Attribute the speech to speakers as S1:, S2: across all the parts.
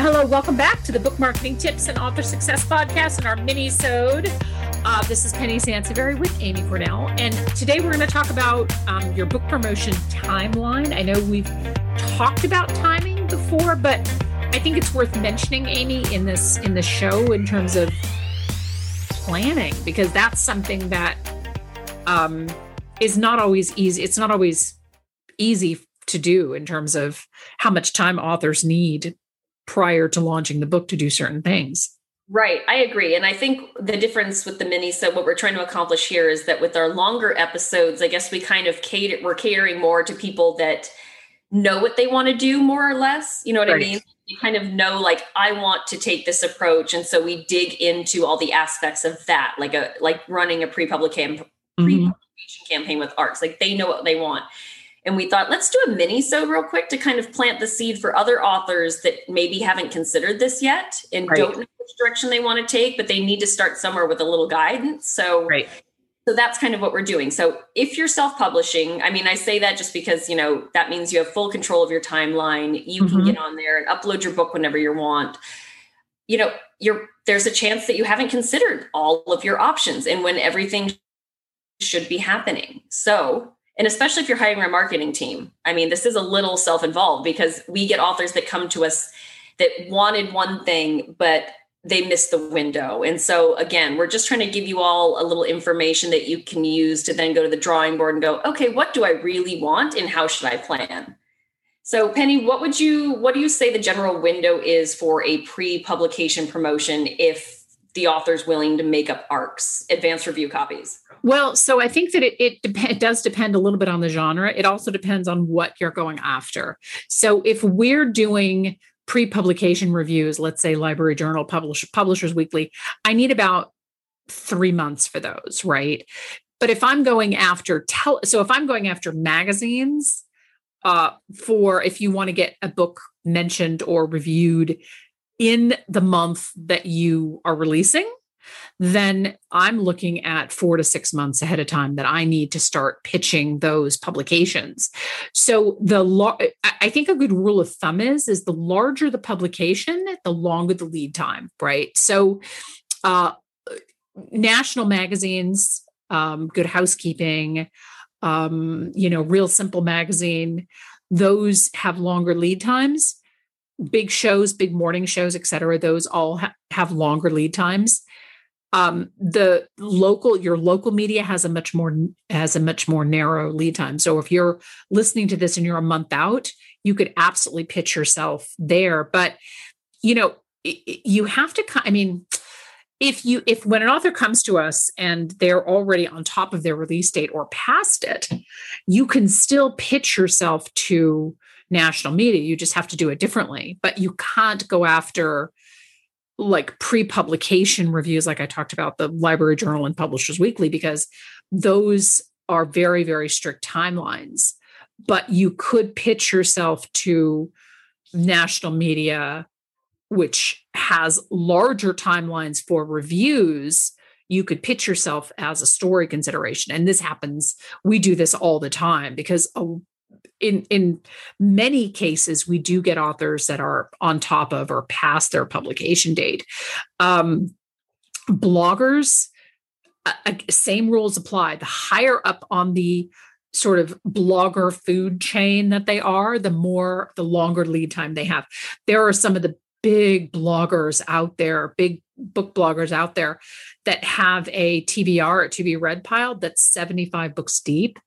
S1: Hello, welcome back to the Book Marketing Tips and Author Success Podcast and our mini-sode. Uh, this is Penny Sansevieri with Amy Cornell, and today we're going to talk about um, your book promotion timeline. I know we've talked about timing before, but I think it's worth mentioning, Amy, in this in the show in terms of planning because that's something that um, is not always easy. It's not always easy to do in terms of how much time authors need prior to launching the book to do certain things.
S2: Right, I agree. And I think the difference with the mini so what we're trying to accomplish here is that with our longer episodes, I guess we kind of cater we're catering more to people that know what they want to do more or less. You know what right. I mean? You kind of know like I want to take this approach. And so we dig into all the aspects of that, like a like running a pre-publication mm-hmm. pre-publication campaign with ARCs. Like they know what they want. And we thought, let's do a mini so real quick to kind of plant the seed for other authors that maybe haven't considered this yet and right. don't know which direction they want to take, but they need to start somewhere with a little guidance. So
S1: right.
S2: So that's kind of what we're doing. So if you're self-publishing, I mean, I say that just because, you know, that means you have full control of your timeline. You mm-hmm. can get on there and upload your book whenever you want. You know, you're there's a chance that you haven't considered all of your options and when everything should be happening. So and especially if you're hiring a marketing team. I mean this is a little self-involved because we get authors that come to us that wanted one thing but they missed the window. And so again we're just trying to give you all a little information that you can use to then go to the drawing board and go okay what do i really want and how should i plan? So penny what would you what do you say the general window is for a pre-publication promotion if the author's willing to make up ARCs advanced review copies
S1: well, so I think that it it, dep- it does depend a little bit on the genre. It also depends on what you're going after. So if we're doing pre-publication reviews, let's say Library Journal, Publish, Publishers Weekly, I need about three months for those, right? But if I'm going after tell, so if I'm going after magazines, uh, for if you want to get a book mentioned or reviewed in the month that you are releasing, then I'm looking at four to six months ahead of time that I need to start pitching those publications. So the I think a good rule of thumb is is the larger the publication, the longer the lead time, right? So uh, national magazines, um, Good Housekeeping, um, you know, Real Simple magazine, those have longer lead times. Big shows, big morning shows, et cetera, those all ha- have longer lead times um, the local your local media has a much more has a much more narrow lead time. So if you're listening to this and you're a month out you could absolutely pitch yourself there. But you know you have to i mean if you if when an author comes to us and they're already on top of their release date or past it you can still pitch yourself to national media. You just have to do it differently. But you can't go after like pre-publication reviews like i talked about the library journal and publishers weekly because those are very very strict timelines. But you could pitch yourself to national media which has larger timelines for reviews. You could pitch yourself as a story consideration. And this happens we do this all the time because a in in many cases we do get authors that are on top of or past their publication date. Um, bloggers uh, same rules apply. The higher up on the sort of blogger food chain that they are the more the longer lead time they have. There are some of the big bloggers out there big book bloggers out there that have a TBR or to be read pile that's 75 books deep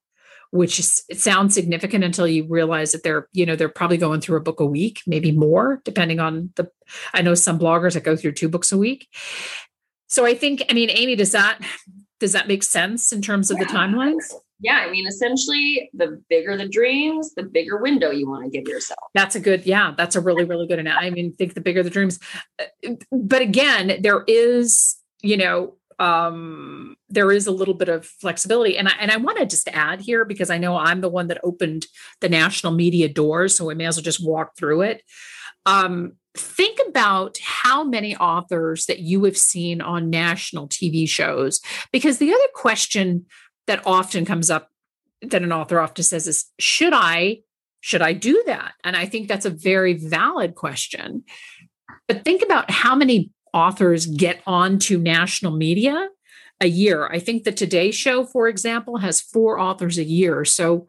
S1: which is, it sounds significant until you realize that they're, you know, they're probably going through a book a week, maybe more, depending on the. I know some bloggers that go through two books a week. So I think, I mean, Amy, does that does that make sense in terms of yeah. the timelines?
S2: Yeah, I mean, essentially, the bigger the dreams, the bigger window you want to give yourself.
S1: That's a good, yeah, that's a really, really good. I mean, think the bigger the dreams, uh, but again, there is, you know, um, there is a little bit of flexibility. And I, and I want to just add here because I know I'm the one that opened the national media doors, so we may as well just walk through it. Um, think about how many authors that you have seen on national TV shows, because the other question that often comes up that an author often says is, should I should I do that? And I think that's a very valid question But think about how many authors get onto national media a year. I think the Today Show, for example, has four authors a year. So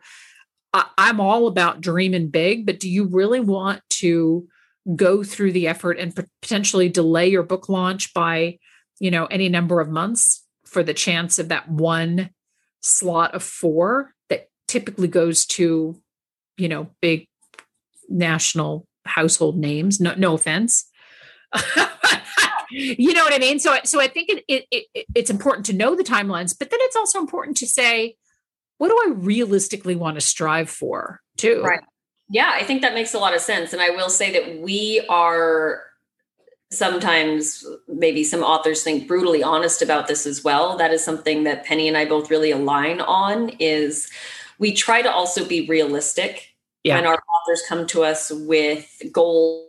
S1: I, I'm all about dreaming big, but do you really want to go through the effort and potentially delay your book launch by, you know, any number of months for the chance of that one slot of four that typically goes to, you know, big national household names. No, no offense. you know what I mean? So, so I think it, it, it, it's important to know the timelines, but then it's also important to say, what do I realistically want to strive for too?
S2: Right. Yeah, I think that makes a lot of sense. And I will say that we are sometimes maybe some authors think brutally honest about this as well. That is something that Penny and I both really align on is we try to also be realistic yeah. when our authors come to us with goals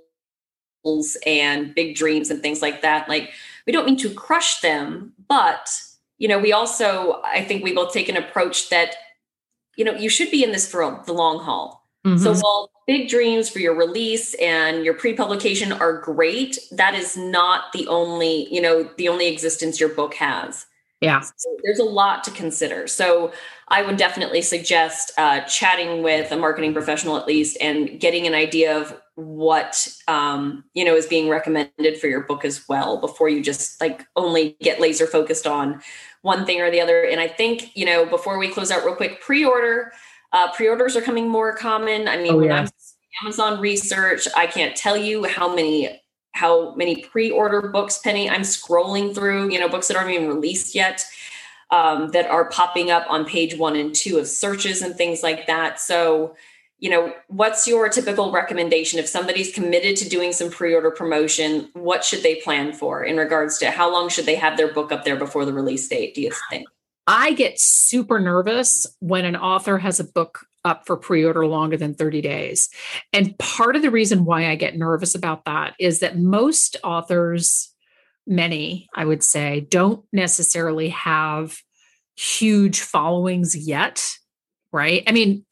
S2: and big dreams and things like that. Like we don't mean to crush them, but you know, we also I think we both take an approach that you know, you should be in this for the long haul. Mm-hmm. So while big dreams for your release and your pre-publication are great, that is not the only, you know, the only existence your book has.
S1: Yeah.
S2: So there's a lot to consider. So I would definitely suggest uh, chatting with a marketing professional at least and getting an idea of what um, you know is being recommended for your book as well before you just like only get laser focused on one thing or the other. And I think you know before we close out real quick, pre-order. Uh, pre-orders are coming more common. I mean, oh, yeah. Amazon research, I can't tell you how many how many pre-order books, Penny. I'm scrolling through, you know, books that aren't even released yet um, that are popping up on page one and two of searches and things like that. So, you know, what's your typical recommendation if somebody's committed to doing some pre-order promotion? What should they plan for in regards to how long should they have their book up there before the release date? Do you think?
S1: I get super nervous when an author has a book up for pre-order longer than 30 days. And part of the reason why I get nervous about that is that most authors many, I would say, don't necessarily have huge followings yet, right? I mean,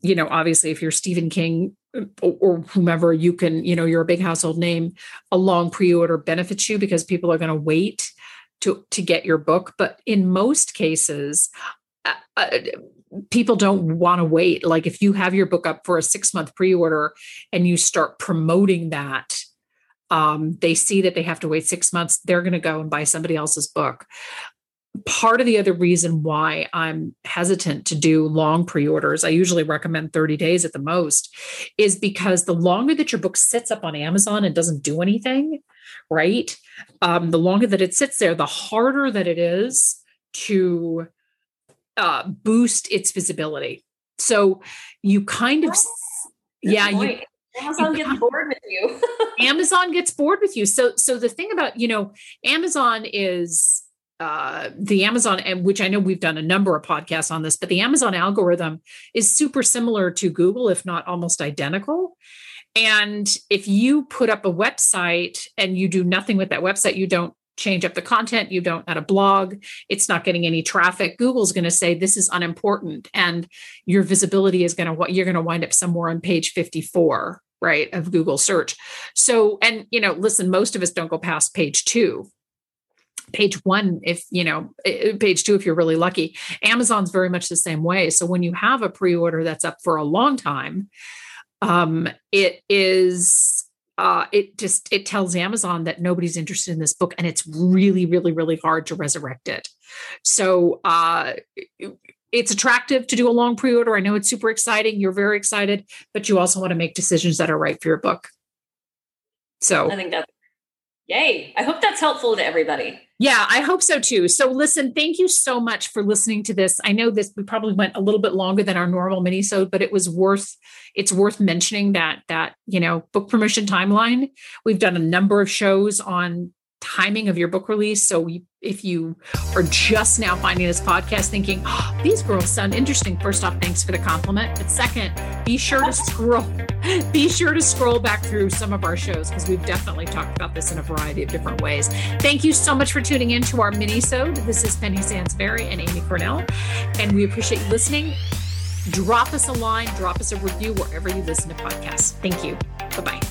S1: you know, obviously, if you're Stephen King uh, or, whomever, you can, you know, you're a big household name, a long pre order benefits you because people are going to wait to to get your book but in most cases uh, uh, people don't want to wait like if you have your book up for a 6 month pre-order and you start promoting that um, they see that they have to wait six months, they're going to go and buy somebody else's book. Part of the other reason why I'm hesitant to do long pre orders, I usually recommend 30 days at the most, is because the longer that your book sits up on Amazon and doesn't do anything, right? Um, the longer that it sits there, the harder that it is to uh, boost its visibility. So you kind of, yeah, you,
S2: Amazon gets bored with you.
S1: Amazon gets bored with you. So so the thing about, you know, Amazon is uh, the Amazon, which I know we've done a number of podcasts on this, but the Amazon algorithm is super similar to Google, if not almost identical. And if you put up a website and you do nothing with that website, you don't change up the content, you don't add a blog, it's not getting any traffic. Google's going to say this is unimportant, and your visibility is going to you're going to wind up somewhere on page 54 right of google search so and you know listen most of us don't go past page two page one if you know eh, eh, page two if you're really lucky amazon's very much the same way so when you have a pre-order that's up for a long time um it is uh it just it tells amazon that nobody's interested in this book and it's really really really hard to resurrect it so uh it's attractive to do a long pre-order. I know it's super exciting. You're very excited, but you also want to make decisions that are right for your book. So
S2: I think that's yay. I hope that's helpful to everybody.
S1: Yeah, I hope so too. So listen, thank you so much for listening to this. I know this we probably went a little bit longer than our normal minisode, but it was worth it's worth mentioning that that, you know, book promotion timeline. We've done a number of shows on timing of your book release. So if you are just now finding this podcast thinking, oh, these girls sound interesting, first off, thanks for the compliment. But second, be sure to scroll, be sure to scroll back through some of our shows because we've definitely talked about this in a variety of different ways. Thank you so much for tuning in to our mini-sode. This is Penny Sansevieri and Amy Cornell, and we appreciate you listening. Drop us a line, drop us a review wherever you listen to podcasts. Thank you. Bye-bye.